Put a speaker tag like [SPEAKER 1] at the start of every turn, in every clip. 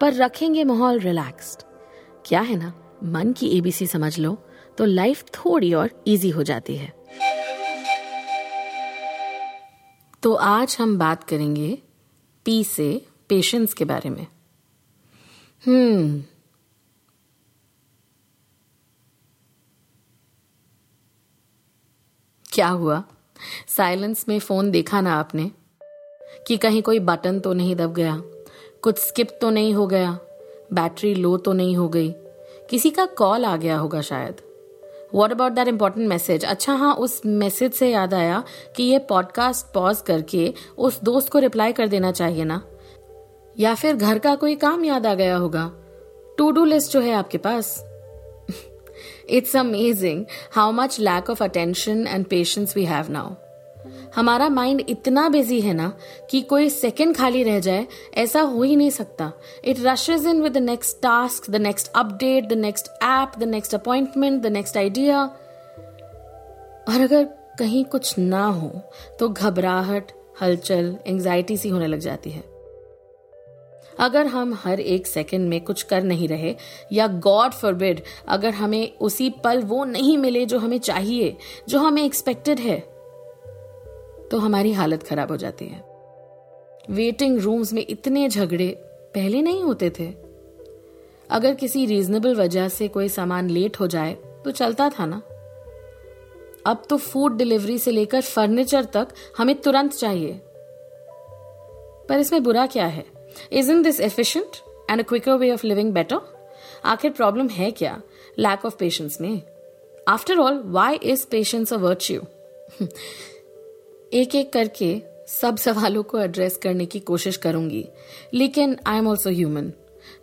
[SPEAKER 1] पर रखेंगे माहौल रिलैक्स्ड क्या है ना? मन की एबीसी समझ लो तो लाइफ थोड़ी और इजी हो जाती है। तो आज हम बात करेंगे पी से पेशेंस के बारे में। हम्म। क्या हुआ? साइलेंस में फ़ोन देखा ना आपने? कि कहीं कोई बटन तो नहीं दब गया? कुछ स्किप तो नहीं हो गया, बैटरी लो तो नहीं हो गई। किसी का कॉल आ गया होगा शायद। What about that important message अच्छा हाँ उस मैसेज से याद आया कि ये पॉडकास्ट पॉज करके उस दोस्त को रिप्लाई कर देना चाहिए ना? या फिर घर का कोई काम याद आ गया होगा? टू डू लिस्ट जो है आपके पास। It's amazing how much lack of attention and patience we have now हमारा माइंड इतना बिज़ी है ना कि कोई सेकंड खाली रह जाए, ऐसा हो ही नहीं सकता। It rushes in with the next task the next update the next app the next appointment the next idea और अगर कहीं कुछ ना हो तो घबराहट, हलचल एंजाइटी सी होने लग जाती है। अगर हम हर एक सेकंड में कुछ कर नहीं रहे, या गॉड फॉरबिड अगर हमें उसी पल वो नहीं मिले जो हमें चाहिए, जो हमें एक्सपेक्टेड है तो हमारी हालत खराब हो जाती है। वेटिंग रूम्स में इतने झगड़े पहले नहीं होते थे। अगर किसी रीजनेबल वजह से कोई सामान लेट हो जाए तो चलता था ना। अब तो फ़ूड डिलीवरी से लेकर फर्नीचर तक हमें तुरंत चाहिए। पर इसमें बुरा क्या है? Isn't this efficient and a quicker way of living better आखिर प्रॉब्लम है क्या? लैक ऑफ़ पेशेंस में। After all why is patience a virtue एक एक करके सब सवालों को एड्रेस करने की कोशिश करूँगी। लेकिन आई एम ऑल्सो ह्यूमन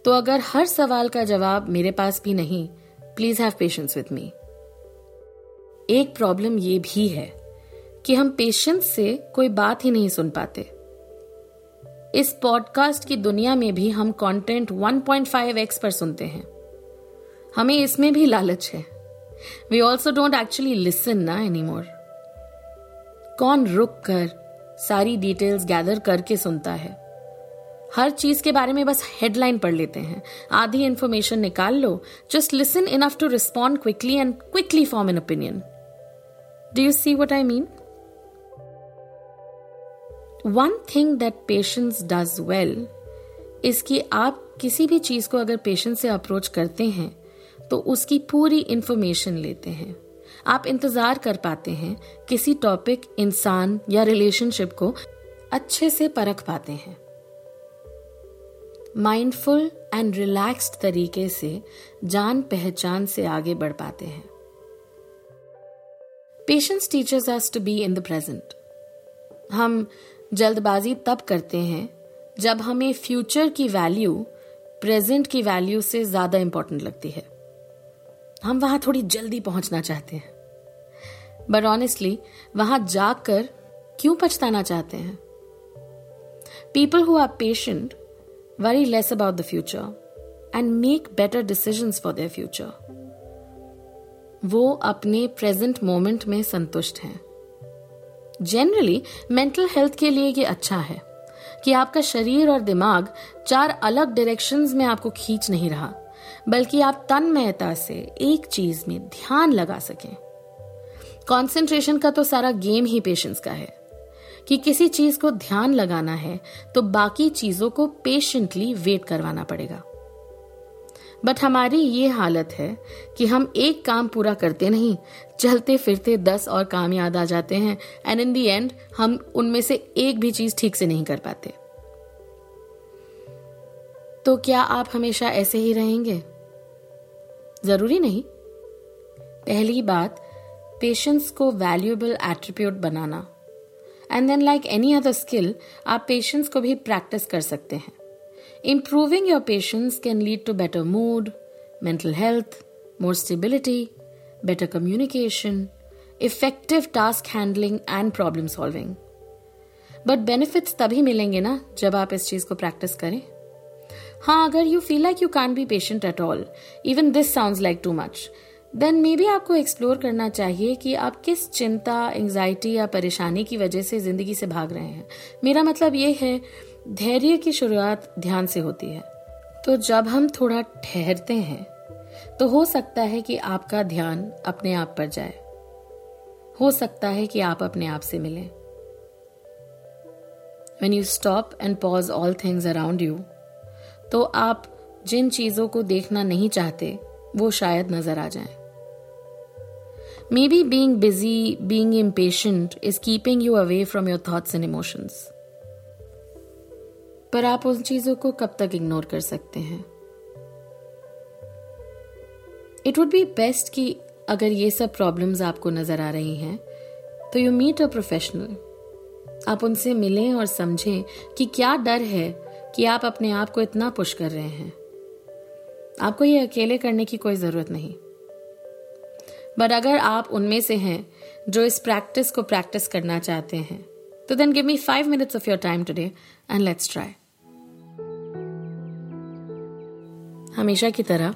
[SPEAKER 1] तो अगर हर सवाल का जवाब मेरे पास भी नहीं please have patience with me एक प्रॉब्लम ये भी है कि हम पेशेंस से कोई बात ही नहीं सुन पाते। इस पॉडकास्ट की दुनिया में भी हम कंटेंट 1.5x पर सुनते हैं। हमें इसमें भी लालच है। We also don't actually listen ना एनी मोर कौन रुक कर सारी डिटेल्स गैदर करके सुनता है? हर चीज़ के बारे में बस हेडलाइन पढ़ लेते हैं। आधी इंफॉर्मेशन निकाल लो। Just listen enough to respond quickly and quickly form an opinion do you see what I mean one thing that patience does well is इसकी आप किसी भी चीज़ को अगर पेशेंस से अप्रोच करते हैं तो उसकी पूरी इंफॉर्मेशन लेते हैं। आप इंतज़ार कर पाते हैं किसी टॉपिक इंसान या रिलेशनशिप को अच्छे से परख पाते हैं। माइंडफुल एंड रिलैक्स्ड तरीके से जान पहचान से आगे बढ़ पाते हैं। Patience teaches us to be in the present हम जल्दबाजी तब करते हैं जब हमें फ्यूचर की वैल्यू प्रेजेंट की वैल्यू से ज़्यादा इंपॉर्टेंट लगती है। हम वहाँ थोड़ी जल्दी पहुँचना चाहते हैं। बट ऑनेस्टली वहाँ जाकर क्यों पछताना चाहते हैं? People who are patient worry less about the future and make better decision for their future वो अपने प्रेजेंट मोमेंट में संतुष्ट हैं। जनरली मेंटल हेल्थ के लिए ये अच्छा है कि आपका शरीर और दिमाग चार अलग डायरेक्शंस में आपको खींच नहीं रहा, बल्कि आप तन्मयता से एक चीज़ में ध्यान लगा सकें। कंसंट्रेशन का तो सारा गेम ही पेशेंस का है। कि किसी चीज़ को ध्यान लगाना है तो बाकी चीज़ों को पेशेंटली वेट करवाना पड़ेगा। बट हमारी ये हालत है कि हम एक काम पूरा करते नहीं, चलते फिरते दस और काम याद आ जाते हैं एंड इन दी एंड हम उनमें से एक भी चीज़ ठीक से नहीं कर पाते। तो क्या आप हमेशा ऐसे ही रहेंगे? ज़रूरी नहीं। पहली बात पेशेंस को valuable attribute banana. And then like any other skill आप पेशेंस को भी प्रैक्टिस कर सकते हैं। Improving your patience can lead to better mood mental health more stability better communication effective task handling and problem solving but benefits तभी मिलेंगे ना जब आप इस चीज़ को प्रैक्टिस करें। हाँ अगर you feel like you can be patient at all even this sound like too much then maybe आपको एक्सप्लोर करना चाहिए कि आप किस चिंता एंग्जाइटी या परेशानी की वजह से ज़िंदगी से भाग रहे हैं। मेरा मतलब ये है, धैर्य की शुरुआत ध्यान से होती है। तो जब हम थोड़ा ठहरते हैं तो हो सकता है कि आपका ध्यान अपने आप पर जाए। हो सकता है कि आप अपने आप से मिलें। When you stop and pause all things around you तो आप जिन चीज़ों को देखना नहीं चाहते, वो शायद नज़र आ जाए। Maybe being busy being impatient is keeping you away from your thoughts and emotions पर आप उन चीज़ों को कब तक इग्नोर कर सकते हैं? इट वुड बी बेस्ट कि अगर ये सब प्रॉब्लम्स आपको नज़र आ रही हैं तो यू मीट अ प्रोफेशनल आप उनसे मिलें और समझें कि क्या डर है कि आप अपने आप को इतना पुश कर रहे हैं। आपको ये अकेले करने की कोई ज़रूरत नहीं। बट अगर आप उनमें से हैं जो इस प्रैक्टिस को प्रैक्टिस करना चाहते हैं तो then give me five minutes of your time today and let's try हमेशा की तरह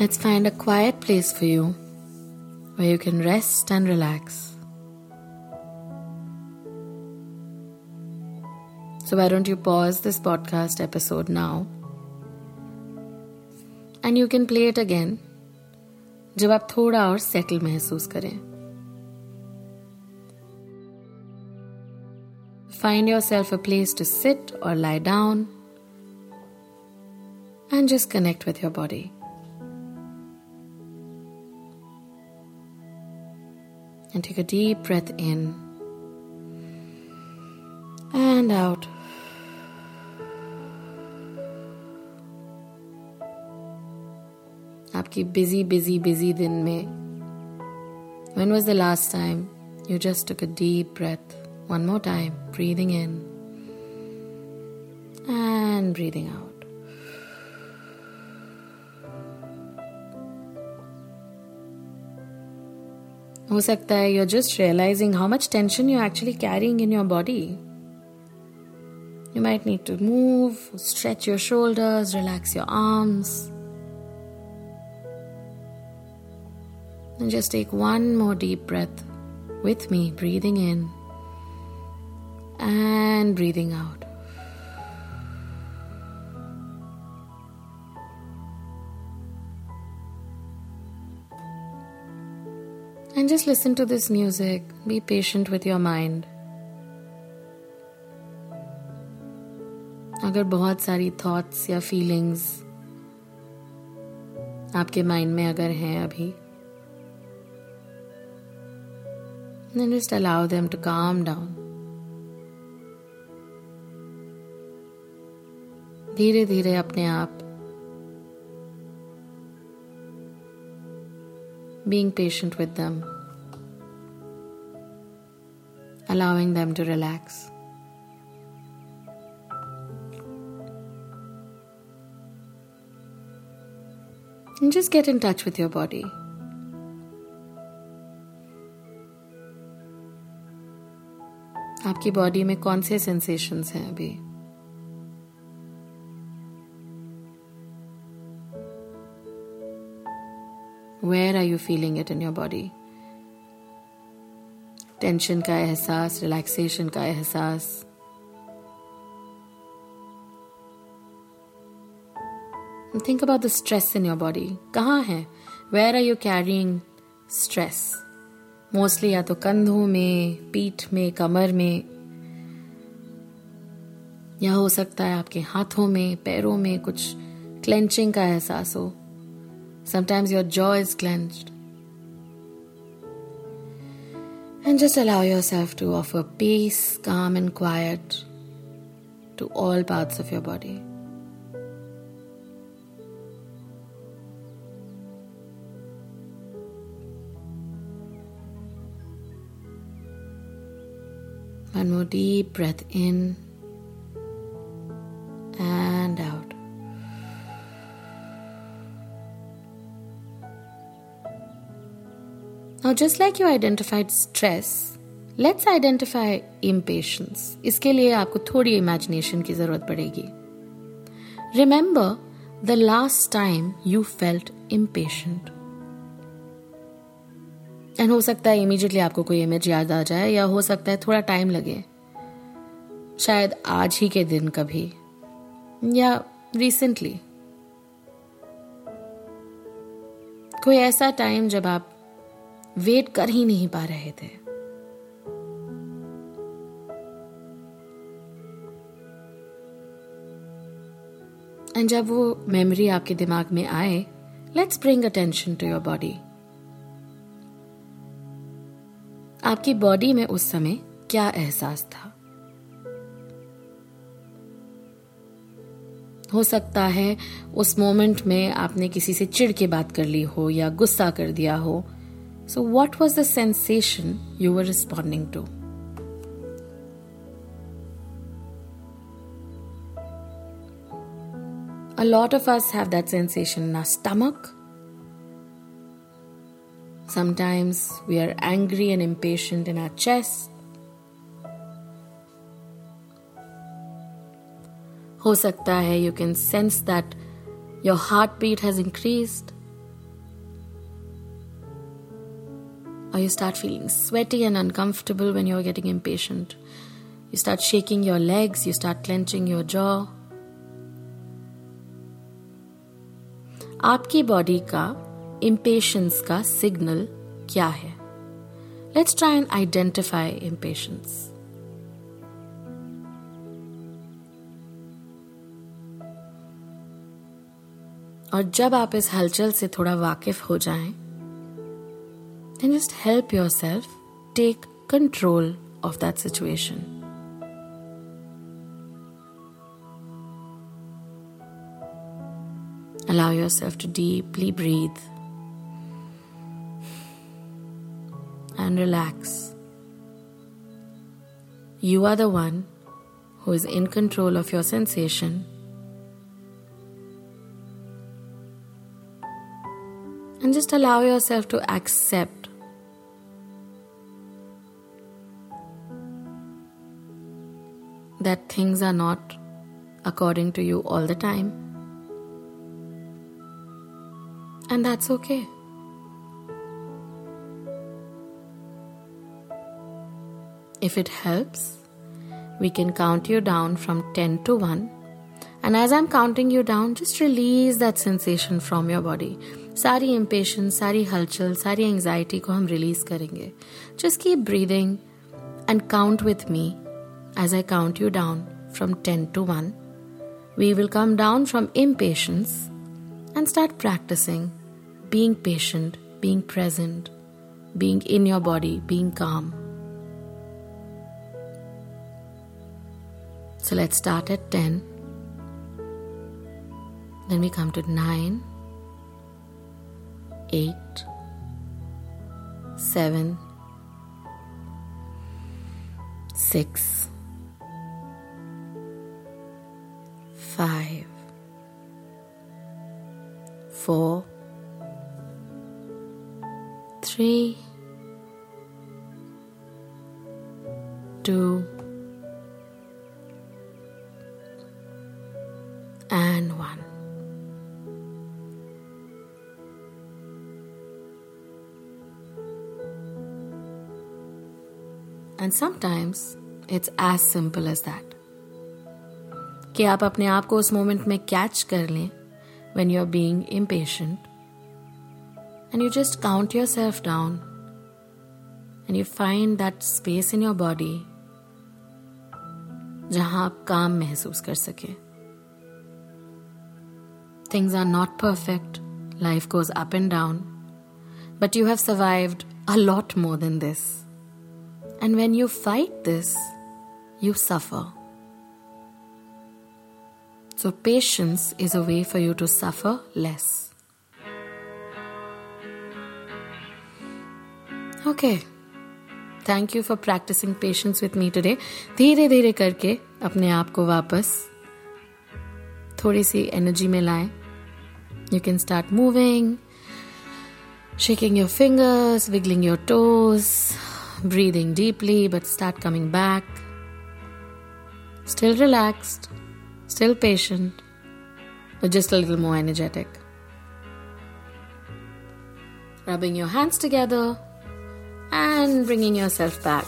[SPEAKER 1] let's find a quiet place for you where you can rest and relax. So, why don't you pause this podcast episode now? And you can play it again जब आप थोड़ा और settle महसूस करें। Find yourself a place to sit और lie down and just connect with your body and take a deep breath in and out आपकी busy busy busy दिन में when was the last time you just took a deep breath one more time breathing in and breathing out हो सकता है you're just realizing how much tension you're actually carrying in your body you might need to move stretch your shoulders relax your arms And just take one more deep breath with me, breathing in and breathing out. And just listen to this music. Be patient with your mind. अगर बहुत सारी thoughts या feelings आपके mind में अगर हैं अभी Then just allow them to calm down. धीरे धीरे अपने आप being patient with them, allowing them to relax. And just get in touch with your body. आपकी बॉडी में कौन से सेंसेशंस हैं अभी? Where are you feeling it in your body tension का एहसास रिलैक्सेशन का एहसास। Think about the stress in your body कहाँ है? Where are you carrying stress mostly या तो कंधों में, पीठ में, कमर में, या हो सकता है आपके हाथों में, पैरों में कुछ क्लेंचिंग का एहसास हो। Sometimes your jaw is clenched and just allow yourself to off offer peace calm and quiet to all parts of your body one more deep breath in and out. Now, just like you identified stress, let's identify impatience. इसके लिए आपको थोड़ी imagination की जरूरत पड़ेगी. Remember the last time you felt impatient. And हो सकता है इमीडिएटली आपको कोई इमेज याद आ जाए या हो सकता है थोड़ा टाइम लगे। शायद आज ही के दिन कभी। या रिसेंटली कोई ऐसा टाइम जब आप वेट कर ही नहीं पा रहे थे। एंड जब वो मेमोरी आपके दिमाग में आए let's bring attention to your body आपकी बॉडी में उस समय क्या एहसास था? हो सकता है उस मोमेंट में आपने किसी से चिढ़ के बात कर ली हो या गुस्सा कर दिया हो। So what was the sensation you were responding to A lot of us have that sensation in stomach. Sometimes we are angry and impatient in our chest. हो सकता है you can sense that your heartbeat has increased. Or you start feeling sweaty and uncomfortable when you're getting impatient. You start shaking your legs, you start clenching your jaw. आपकी body का impatience का signal क्या है? Let's try and identify impatience और जब आप इस हलचल से थोड़ा वाकिफ हो जाए just help yourself take control of that situation allow yourself to deeply breathe and relax. You are the one who is in control of your sensation and just allow yourself to accept that things are not according to you all the time. And that's okay. If it helps, we can count you down from 10 to 1. And as I'm counting you down, just release that sensation from your body. सारी impatience सारी हलचल सारी anxiety को हम release करेंगे just keep breathing and count with me as I count you down from ten to one we will come down from impatience and start practicing being patient, being present, being in your body, being calm. So let's start at 10. Then we come to 9, 8, 7, 6, 5, 4, 3, 2, and sometimes it's as simple as that कि आप अपने आप को उस moment में catch कर लें when you are being impatient and you just count yourself down and you find that space in your body जहाँ आप काम महसूस कर सके। Things are not perfect life goes up and down but you have survived a lot more than this And when you fight this, you suffer. So, patience is a way for you to suffer less. Okay. Thank you for practising patience with me today धीरे धीरे करके अपने आप को वापस थोड़ी सी energy में लाएं you can start moving Shaking your fingers, wiggling your toes, breathing deeply, but start coming back. Still relaxed, still patient, but just a little more energetic. Rubbing your hands together and bringing yourself back.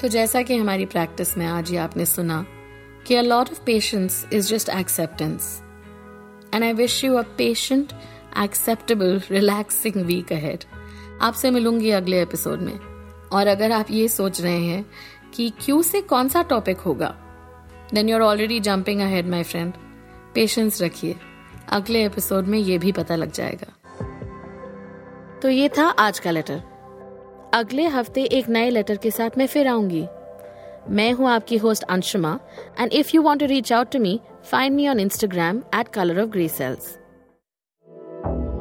[SPEAKER 1] तो जैसा कि हमारी practice में आज ही आपने सुना कि a lot of patience is just acceptance and I wish you a patient acceptable relaxing week ahead आपसे मिलूँगी अगले एपिसोड में। और अगर आप ये सोच रहे हैं कि क्यू से कौन सा टॉपिक होगा then you are already jumping ahead my friend patience रखिए। अगले एपिसोड में ये भी पता लग जाएगा। तो ये था आज का लेटर अगले हफ़्ते एक नए लेटर के साथ मैं फिर आऊँगी। मैं हूँ आपकी host Anshuma and if you want to reach out to me find me on Instagram at colour of grey cells